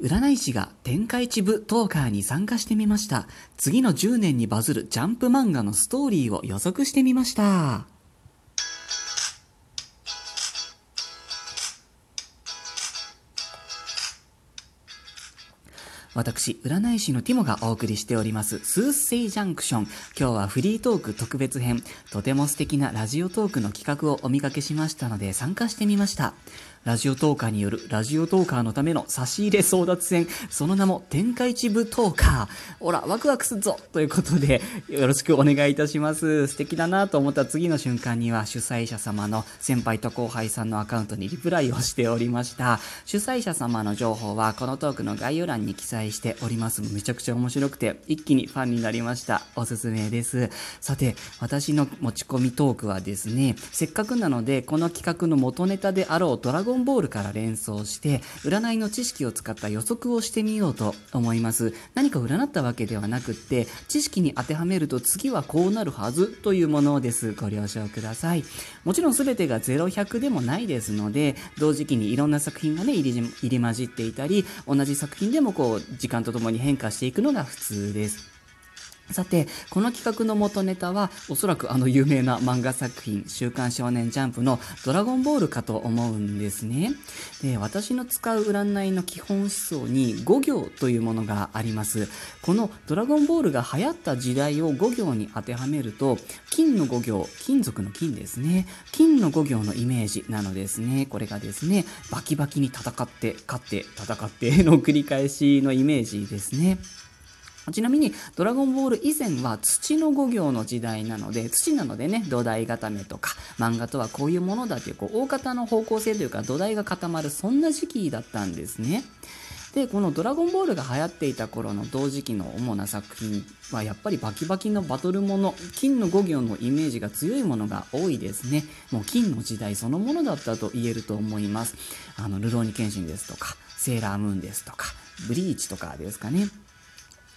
占い師が天下一部トーカーに参加してみました。次の10年にバズるジャンプ漫画のストーリーを予測してみました。私、占い師のティモがお送りしております、スーセイジャンクション。今日はフリートーク特別編、とても素敵なラジオトークの企画をお見かけしましたので参加してみました。ラジオトーカーによるラジオトーカーのための差し入れ争奪戦、その名も天下一部トーカー。ほら、ワクワクするぞということで、よろしくお願いいたします。素敵だなと思った次の瞬間には、主催者様の先輩と後輩さんのアカウントにリプライをしておりました。主催者様の情報は、このトークの概要欄に記載しております。めちゃくちゃ面白くて、一気にファンになりました。おすすめです。さて、私の持ち込みトークはですね、せっかくなので、この企画の元ネタであろうドラゴンボールから連想して、占いの知識を使った予測をしてみようと思います。何か占ったわけではなくって、知識に当てはめると次はこうなるはずというものです。ご了承ください。もちろん全てが0、100でもないですので、同時期にいろんな作品がね、入り入り混じっていたり、同じ作品でもこう、時間とともに変化していくのが普通です。さて、この企画の元ネタは、おそらくあの有名な漫画作品、週刊少年ジャンプのドラゴンボールかと思うんですね。で、私の使う占いの基本思想に5行というものがあります。このドラゴンボールが流行った時代を5行に当てはめると、金の5行、金属の金ですね。金の5行のイメージなのですね。これがですね、バキバキに戦って、勝って、戦っての繰り返しのイメージですね。ちなみに、ドラゴンボール以前は土の5行の時代なので、土なのでね、土台固めとか、漫画とはこういうものだという、こう、大方の方向性というか、土台が固まる、そんな時期だったんですね。で、このドラゴンボールが流行っていた頃の同時期の主な作品は、やっぱりバキバキのバトルもの、金の5行のイメージが強いものが多いですね。もう金の時代そのものだったと言えると思います。あの、ルローニケンシンですとか、セーラームーンですとか、ブリーチとかですかね。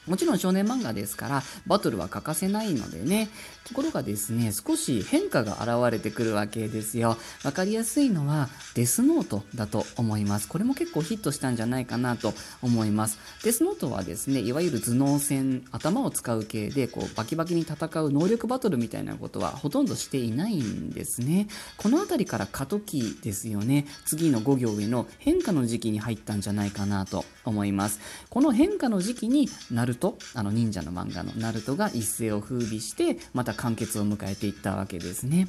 もちろん少年漫画ですから、バトルは欠かせないのでね。ところがですね、少し変化が現れてくるわけですよ。わかりやすいのは、デスノートだと思います。これも結構ヒットしたんじゃないかなと思います。デスノートはですね、いわゆる頭脳戦、頭を使う系で、こう、バキバキに戦う能力バトルみたいなことはほとんどしていないんですね。このあたりから過渡期ですよね。次の5行上の変化の時期に入ったんじゃないかなと思います。この変化の時期にナルト、あの忍者の漫画のナルトが一世を風靡して、また完結を迎えていったわけですね。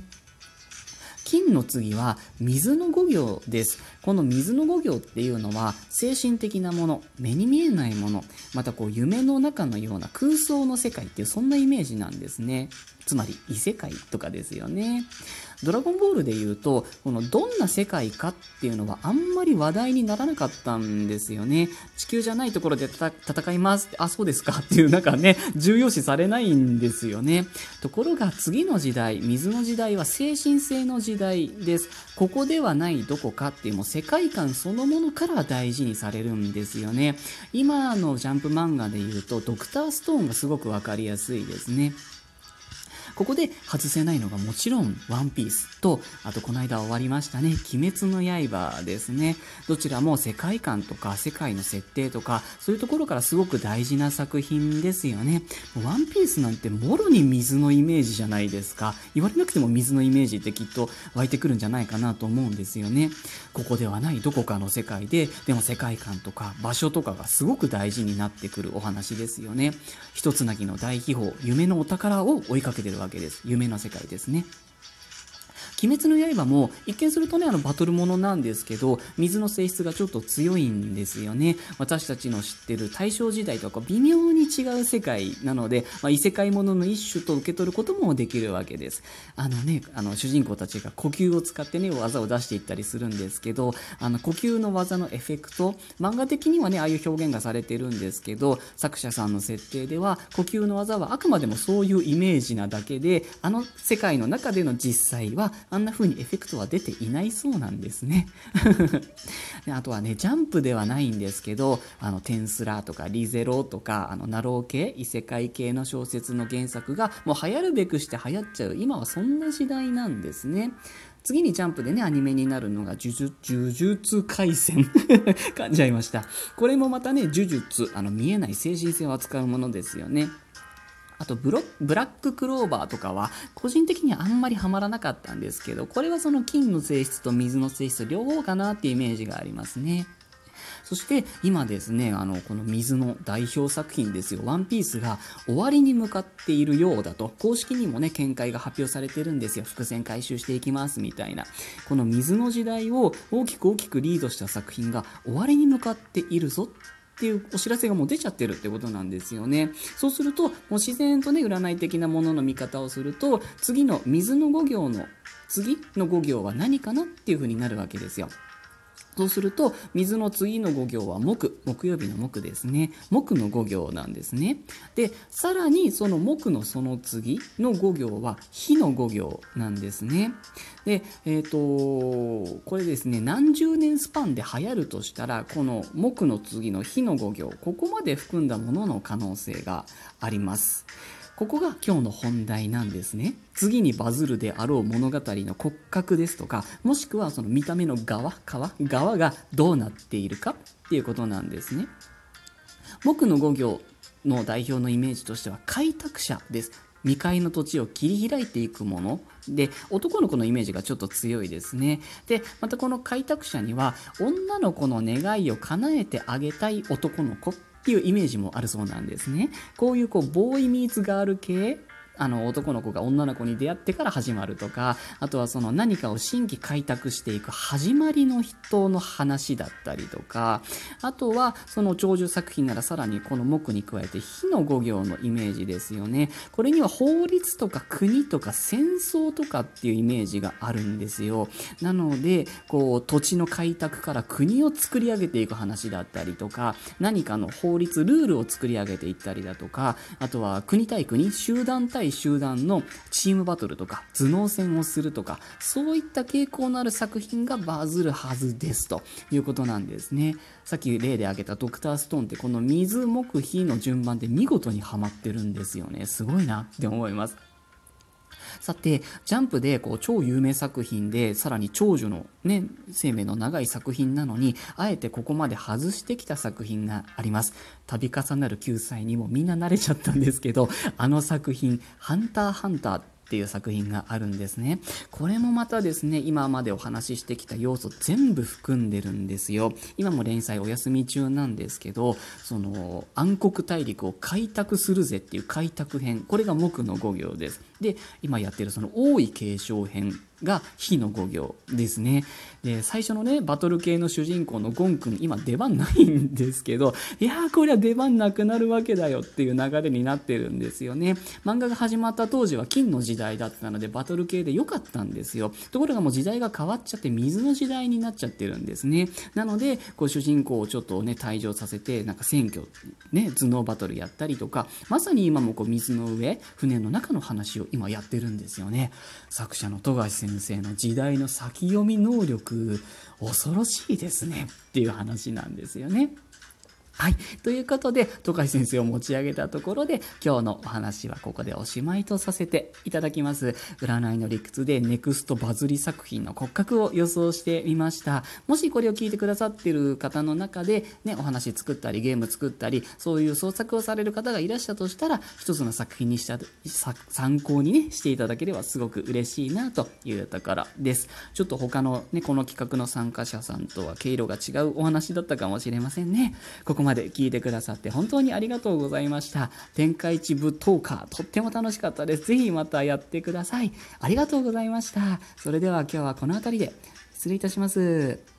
金の次は水の五行です。この水の五行っていうのは精神的なもの、目に見えないもの、またこう夢の中のような空想の世界っていうそんなイメージなんですね。つまり異世界とかですよね。ドラゴンボールで言うと、このどんな世界かっていうのはあんまり話題にならなかったんですよね。地球じゃないところで戦います。あ、そうですかっていうなんかね、重要視されないんですよね。ところが次の時代、水の時代は精神性の時代です。ここではないどこかっていうもう世界観そのものから大事にされるんですよね。今のジャンプ漫画で言うと、ドクターストーンがすごくわかりやすいですね。ここで外せないのがもちろんワンピースと、あとこの間終わりましたね、鬼滅の刃ですね。どちらも世界観とか世界の設定とか、そういうところからすごく大事な作品ですよね。ワンピースなんてもろに水のイメージじゃないですか。言われなくても水のイメージってきっと湧いてくるんじゃないかなと思うんですよね。ここではないどこかの世界で、でも世界観とか場所とかがすごく大事になってくるお話ですよね。一つなぎの大秘宝、夢のお宝を追いかけてるわけです。夢の世界ですね。鬼滅の刃も一見するとねあのバトルものなんですけど水の性質がちょっと強いんですよね。私たちの知ってる大正時代とか微妙に違う世界なので、まあ、異世界ものの一種と受け取ることもできるわけです。あのねあの主人公たちが呼吸を使ってね技を出していったりするんですけどあの呼吸の技のエフェクト漫画的にはねああいう表現がされてるんですけど作者さんの設定では呼吸の技はあくまでもそういうイメージなだけであの世界の中での実際はあんな風にエフェクトは出ていないそうなんですね であとはねジャンプではないんですけどあのテンスラーとかリゼロとかあのなろう系異世界系の小説の原作がもう流行るべくして流行っちゃう今はそんな時代なんですね次にジャンプでね、アニメになるのが呪術、呪術廻戦 噛んじゃいました。これもまたね、呪術、あの、見えない精神性を扱うものですよね。あとブロ、ブラッククローバーとかは、個人的にはあんまりハマらなかったんですけど、これはその金の性質と水の性質両方かなっていうイメージがありますね。そして今ですね、あの、この水の代表作品ですよ、ワンピースが終わりに向かっているようだと、公式にもね、見解が発表されてるんですよ。伏線回収していきますみたいな。この水の時代を大きく大きくリードした作品が終わりに向かっているぞっていうお知らせがもう出ちゃってるってことなんですよね。そうすると、もう自然とね、占い的なものの見方をすると、次の水の5行の、次の5行は何かなっていうふうになるわけですよ。そうすると、水の次の5行は木、木曜日の木ですね。木の5行なんですね。で、さらにその木のその次の5行は火の5行なんですね。で、えっ、ー、と、これですね、何十年スパンで流行るとしたら、この木の次の火の5行、ここまで含んだものの可能性があります。ここが今日の本題なんですね。次にバズるであろう物語の骨格ですとか、もしくはその見た目の側、皮、側がどうなっているかっていうことなんですね。木の五行の代表のイメージとしては開拓者です。未開の土地を切り開いていくもので男の子のイメージがちょっと強いですねでまたこの開拓者には女の子の願いを叶えてあげたい男の子っていうイメージもあるそうなんですね。こういうこうボーイミーツガール系あの男の子が女の子に出会ってから始まるとかあとはその何かを新規開拓していく始まりの人の話だったりとかあとはその長寿作品ならさらにこの木に加えて火の五行のイメージですよね。これには法律とか国とか戦争とかっていうイメージがあるんですよ。なのでこう土地の開拓から国を作り上げていく話だったりとか何かの法律ルールを作り上げていったりだとかあとは国対国集団対い集団のチームバトルとか頭脳戦をするとかそういった傾向のある作品がバズるはずですということなんですね。さっき例で挙げたドクターストーンってこの水木火の順番で見事にはまってるんですよね。すごいなって思います。さて、ジャンプでこう超有名作品で、さらに長寿のね、生命の長い作品なのに、あえてここまで外してきた作品があります。度重なる救済にもみんな慣れちゃったんですけど、あの作品、ハンターハンターっていう作品があるんですね。これもまたですね、今までお話ししてきた要素全部含んでるんですよ。今も連載お休み中なんですけど、その暗黒大陸を開拓するぜっていう開拓編、これが木の5行です。で、今やってるその王位継承編が火の5行ですね。で、最初のね、バトル系の主人公のゴン君、今出番ないんですけど、いやー、これは出番なくなるわけだよっていう流れになってるんですよね。漫画が始まった当時は金の時代だったので、バトル系で良かったんですよ。ところがもう時代が変わっちゃって水の時代になっちゃってるんですね。なので、こう主人公をちょっとね、退場させて、なんか選挙、ね、頭脳バトルやったりとか、まさに今もこう水の上、船の中の話を今やってるんですよね。作者の富樫先先生の時代の先読み能力恐ろしいですねっていう話なんですよね。はい。ということで、トカイ先生を持ち上げたところで、今日のお話はここでおしまいとさせていただきます。占いの理屈でネクストバズり作品の骨格を予想してみました。もしこれを聞いてくださっている方の中で、ね、お話作ったり、ゲーム作ったり、そういう創作をされる方がいらっしゃったとしたら、一つの作品にした、参考にね、していただければすごく嬉しいなというところです。ちょっと他のね、この企画の参加者さんとは毛色が違うお話だったかもしれませんね。ここまで聞いてくださって本当にありがとうございました。天下一部トーカー、とっても楽しかったです。ぜひまたやってください。ありがとうございました。それでは今日はこの辺りで失礼いたします。